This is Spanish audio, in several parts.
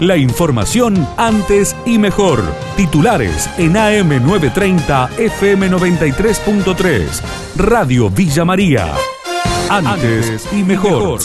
La información antes y mejor. Titulares en AM930 FM93.3. Radio Villa María. Antes y mejor.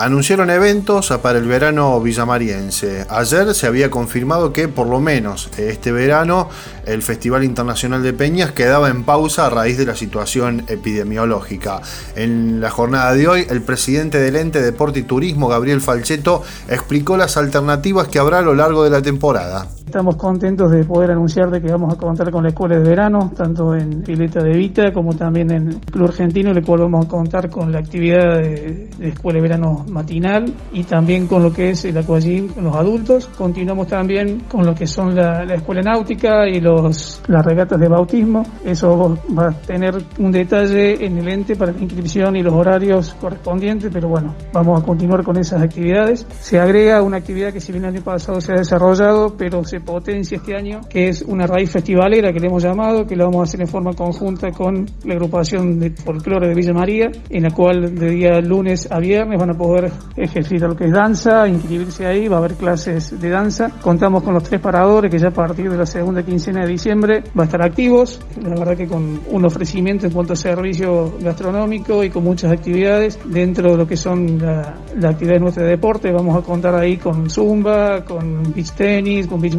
Anunciaron eventos para el verano villamariense. Ayer se había confirmado que por lo menos este verano el Festival Internacional de Peñas quedaba en pausa a raíz de la situación epidemiológica. En la jornada de hoy, el presidente del ente Deporte y Turismo, Gabriel Falcheto, explicó las alternativas que habrá a lo largo de la temporada. Estamos contentos de poder anunciar de que vamos a contar con la escuela de verano, tanto en Pileta de Vita como también en Club Argentino, en el cual vamos a contar con la actividad de, escuela de verano matinal y también con lo que es el aquagym con los adultos. Continuamos también con lo que son la, escuela náutica y los, las regatas de bautismo. Eso va a tener un detalle en el ente para la inscripción y los horarios correspondientes, pero bueno, vamos a continuar con esas actividades. Se agrega una actividad que si bien el año pasado se ha desarrollado, pero se potencia este año, que es una raíz festivalera que le hemos llamado, que lo vamos a hacer en forma conjunta con la agrupación de folclore de Villa María, en la cual de día lunes a viernes van a poder ejercitar lo que es danza, inscribirse ahí, va a haber clases de danza. Contamos con los tres paradores que ya a partir de la segunda quincena de diciembre va a estar activos, la verdad que con un ofrecimiento en cuanto a servicio gastronómico y con muchas actividades dentro de lo que son la, la actividad nuestra de deporte, vamos a contar ahí con zumba, con beach tenis, con beach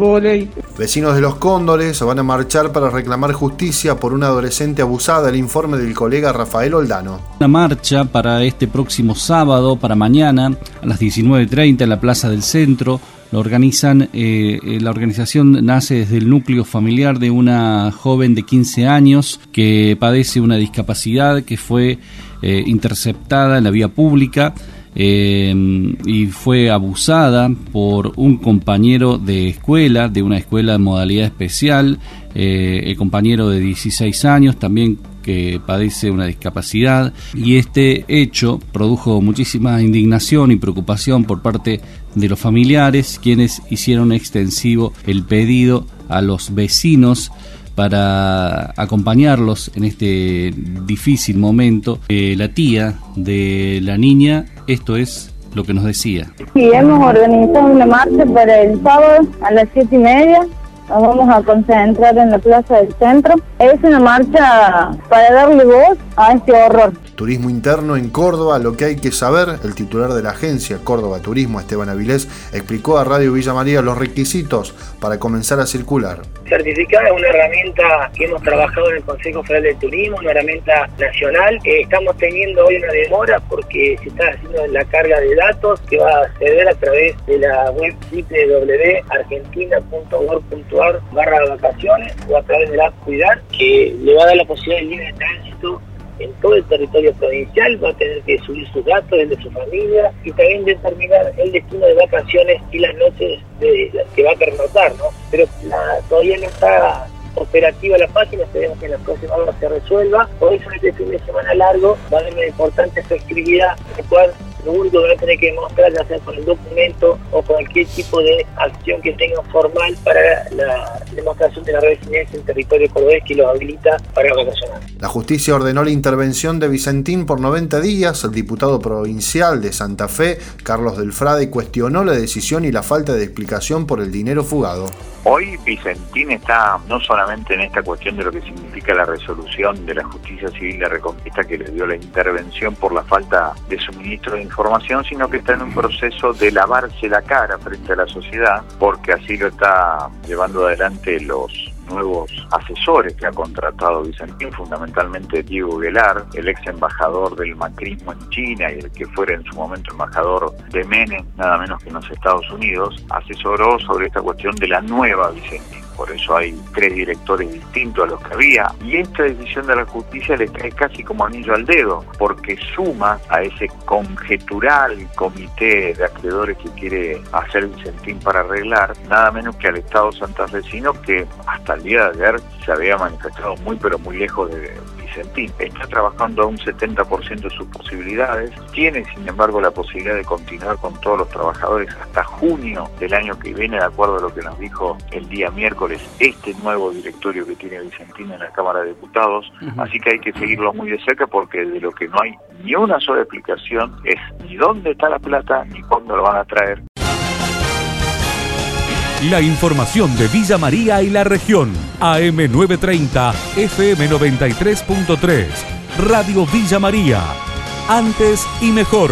Vecinos de los Cóndores van a marchar para reclamar justicia por una adolescente abusada, el informe del colega Rafael Oldano. Una marcha para este próximo sábado, para mañana, a las 19.30 en la Plaza del Centro. Lo organizan, eh, eh, la organización nace desde el núcleo familiar de una joven de 15 años que padece una discapacidad que fue eh, interceptada en la vía pública eh, y fue abusada por un compañero de escuela, de una escuela de modalidad especial, eh, el compañero de 16 años también que padece una discapacidad y este hecho produjo muchísima indignación y preocupación por parte de los familiares quienes hicieron extensivo el pedido a los vecinos para acompañarlos en este difícil momento. Eh, la tía de la niña, esto es lo que nos decía. Sí, hemos organizado una marcha para el sábado a las siete y media. Nos vamos a concentrar en la plaza del centro. Es una marcha para darle voz a este horror. Turismo interno en Córdoba, lo que hay que saber, el titular de la agencia Córdoba Turismo, Esteban Avilés, explicó a Radio Villa María los requisitos para comenzar a circular. Certificada es una herramienta que hemos trabajado en el Consejo Federal de Turismo, una herramienta nacional. estamos teniendo hoy una demora porque se está haciendo la carga de datos que va a acceder a través de la web www.argentina.org.ar barra vacaciones o a través de la Cuidar, que le va a dar la posibilidad de libre tránsito en todo el territorio provincial, va a tener que subir sus datos, el de su familia y también determinar el destino de vacaciones y las noches de, que va a pernoctar, ¿no? Pero todavía no está operativa la página, esperemos que en las próximas horas se resuelva. Por eso este fin de semana largo va a haber una importante flexibilidad, el cual lo único que va a tener que demostrar, ya sea con el documento o cualquier tipo de acción que tenga formal para la demostración de la residencia en territorio cordobés que lo habilita para vacacionar. La justicia ordenó la intervención de Vicentín por 90 días. El diputado provincial de Santa Fe, Carlos Delfrade, cuestionó la decisión y la falta de explicación por el dinero fugado. Hoy Vicentín está no solamente en esta cuestión de lo que significa la resolución de la justicia civil de Reconquista que le dio la intervención por la falta de suministro de información, sino que está en un proceso de lavarse la cara frente a la sociedad, porque así lo está llevando adelante los nuevos asesores que ha contratado Vicentín, fundamentalmente Diego Guelar, el ex embajador del macrismo en China y el que fuera en su momento embajador de Menem, nada menos que en los Estados Unidos, asesoró sobre esta cuestión de la nueva Vicentín por eso hay tres directores distintos a los que había. Y esta decisión de la justicia le cae casi como anillo al dedo, porque suma a ese conjetural comité de acreedores que quiere hacer Vicentín para arreglar, nada menos que al Estado santafesino que hasta el día de ayer se había manifestado muy pero muy lejos de Vicentín. Está trabajando a un 70% de sus posibilidades, tiene sin embargo la posibilidad de continuar con todos los trabajadores hasta junio del año que viene, de acuerdo a lo que nos dijo el día miércoles este nuevo directorio que tiene Vicentín en la Cámara de Diputados, así que hay que seguirlo muy de cerca porque de lo que no hay ni una sola explicación es ni dónde está la plata ni cuándo lo van a traer La información de Villa María y la región. AM930, FM93.3. Radio Villa María. Antes y mejor.